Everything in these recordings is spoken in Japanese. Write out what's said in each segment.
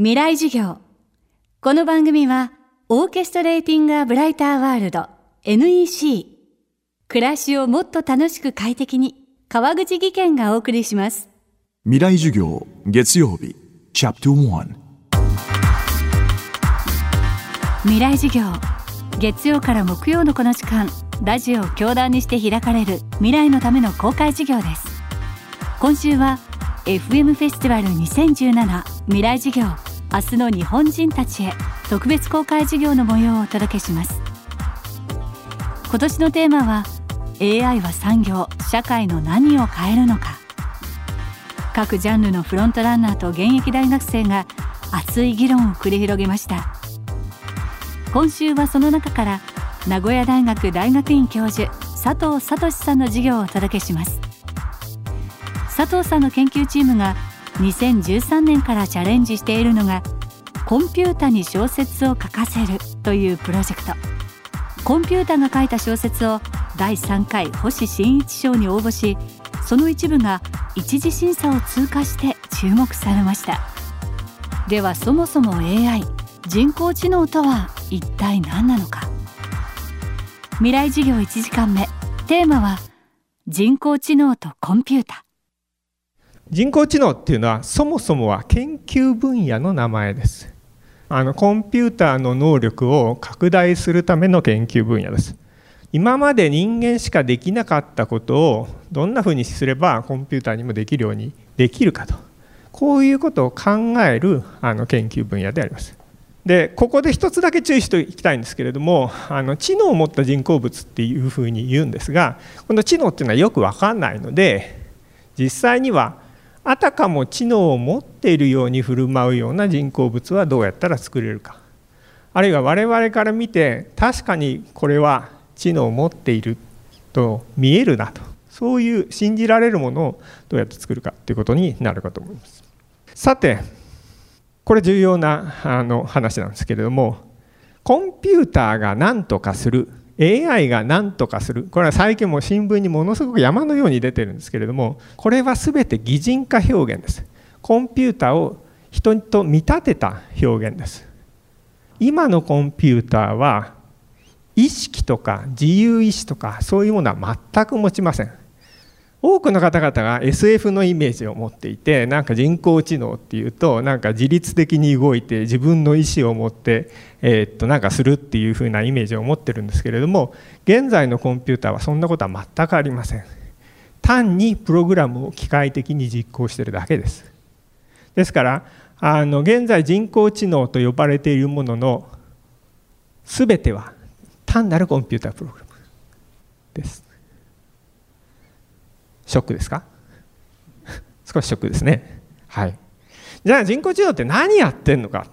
未来授業。この番組はオーケストレーティング・ア・ブライター・ワールド NEC 暮らしをもっと楽しく快適に川口義賢がお送りします。未来授業月曜日チャプト1未来授業。月曜から木曜のこの時間ラジオを教壇にして開かれる未来のための公開授業です。今週は FM フェスティバル2017未来授業明日の日本人たちへ特別公開授業の模様をお届けします。今年のテーマは AI は産業社会の何を変えるのか。各ジャンルのフロントランナーと現役大学生が熱い議論を繰り広げました。今週はその中から名古屋大学大学院教授佐藤聡さんの授業をお届けします。佐藤さんの研究チームが2013年からチャレンジしているのがコンピュータに小説を書かせるというプロジェクト。コンピュータが書いた小説を第3回星新一賞に応募しその一部が一次審査を通過して注目されました。ではそもそも AI 人工知能とは一体何なのか。未来授業1時間目。テーマは人工知能とコンピュータ。人工知能っていうのはそもそもは研究分野の名前です。あのコンピューターの能力を拡大するための研究分野です。今まで人間しかできなかったことをどんなふうにすればコンピューターにもできるようにできるかと。こういうことを考えるあの研究分野であります。でここで一つだけ注意しておきたいんですけれどもあの知能を持った人工物っていうふうに言うんですがこの知能っていうのはよく分かんないので実際にはあたかも知能を持っているように振る舞うような人工物はどうやったら作れるか。あるいは我々から見て確かにこれは知能を持っていると見えるなと。そういう信じられるものをどうやって作るかということになるかと思います。さてこれ重要なあの話なんですけれどもコンピューターが何とかする。AI が何とかする。これは最近も新聞にものすごく山のように出てるんですけれどもこれは全て擬人化表現です。コンピューターを人と見立てた表現です。今のコンピューターは意識とか自由意志とかそういうものは全く持ちません。多くの方々が SF のイメージを持っていてなんか人工知能っていうとなんか自律的に動いて自分の意思を持って、え、っとなんかするっていう風なイメージを持ってるんですけれども現在のコンピューターはそんなことは全くありません。単にプログラムを機械的に実行してるだけです。ですからあの現在人工知能と呼ばれているものの全ては単なるコンピュータープログラムです。ショックですか？少しショックですね。はい。じゃあ人工知能って何やってんのか？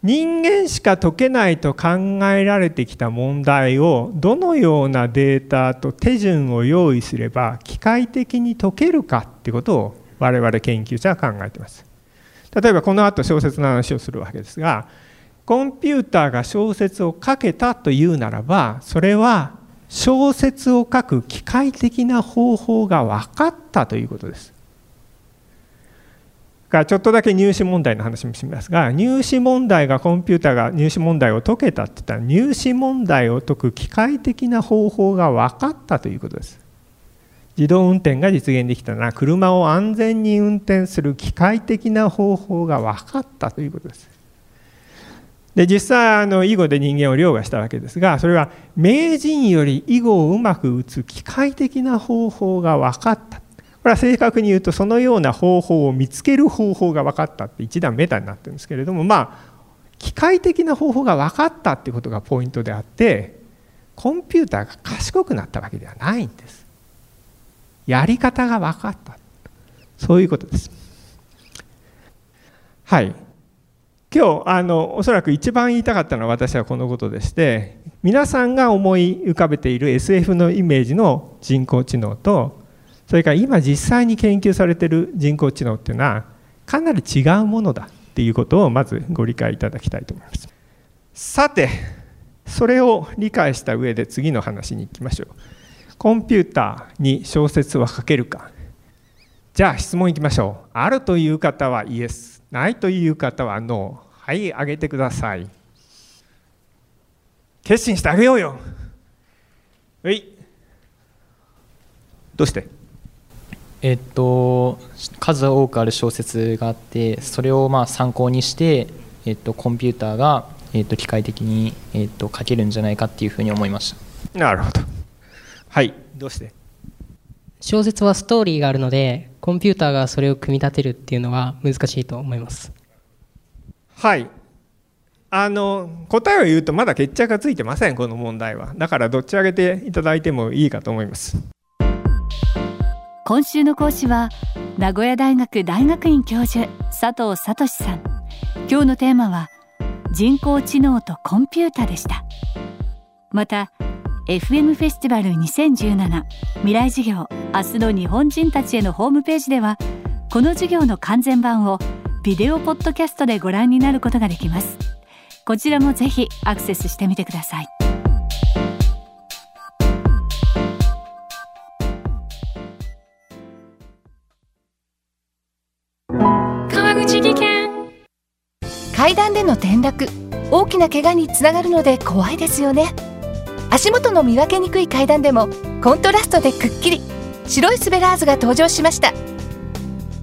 人間しか解けないと考えられてきた問題をどのようなデータと手順を用意すれば機械的に解けるかってことを我々研究者は考えてます。例えばこの後小説の話をするわけですがコンピューターが小説を書けたというならばそれは小説を書く機械的な方法が分かったということです。がちょっとだけ入試問題の話もしますが入試問題がコンピューターが入試問題を解けたって言ったら入試問題を解く機械的な方法が分かったということです。自動運転が実現できたら車を安全に運転する機械的な方法が分かったということです。で実際あの囲碁で人間を凌駕したわけですがそれは名人より囲碁をうまく打つ機械的な方法が分かった。これは正確に言うとそのような方法を見つける方法が分かったって一段メタになってるんですけれどもまあ機械的な方法が分かったっていうことがポイントであってコンピューターが賢くなったわけではないんです。やり方が分かった。そういうことです。はい。今日あのおそらく一番言いたかったのは私はこのことでして皆さんが思い浮かべている SF のイメージの人工知能とそれから今実際に研究されている人工知能っていうのはかなり違うものだっていうことをまずご理解いただきたいと思います。さてそれを理解した上で次の話に行きましょう。コンピューターに小説は書けるか。じゃあ質問いきましょう。あるという方はイエスないという方はノー。はいあげてください。決心してあげようよ。はい。どうして？えっと数多くある小説があってそれをまあ参考にしてえっとコンピューターがえっと機械的にえっと書けるんじゃないかっていうふうに思いました。なるほど。はいどうして？小説はストーリーがあるのでコンピューターがそれを組み立てるっていうのは難しいと思いますはい。あの答えを言うとまだ決着がついてませんこの問題は。だからどっち上げていただいてもいいかと思います。今週の講師は名古屋大学大学院教授佐藤聡さん。今日のテーマは人工知能とコンピュータでした。また FM フェスティバル2017未来授業明日の日本人たちへのホームページではこの授業の完全版をビデオポッドキャストでご覧になることができます。こちらもぜひアクセスしてみてください。川口技研。階段での転落。大きな怪我につながるので怖いですよね。足元の見分けにくい階段でもコントラストでくっきり。白いスベラーズが登場しました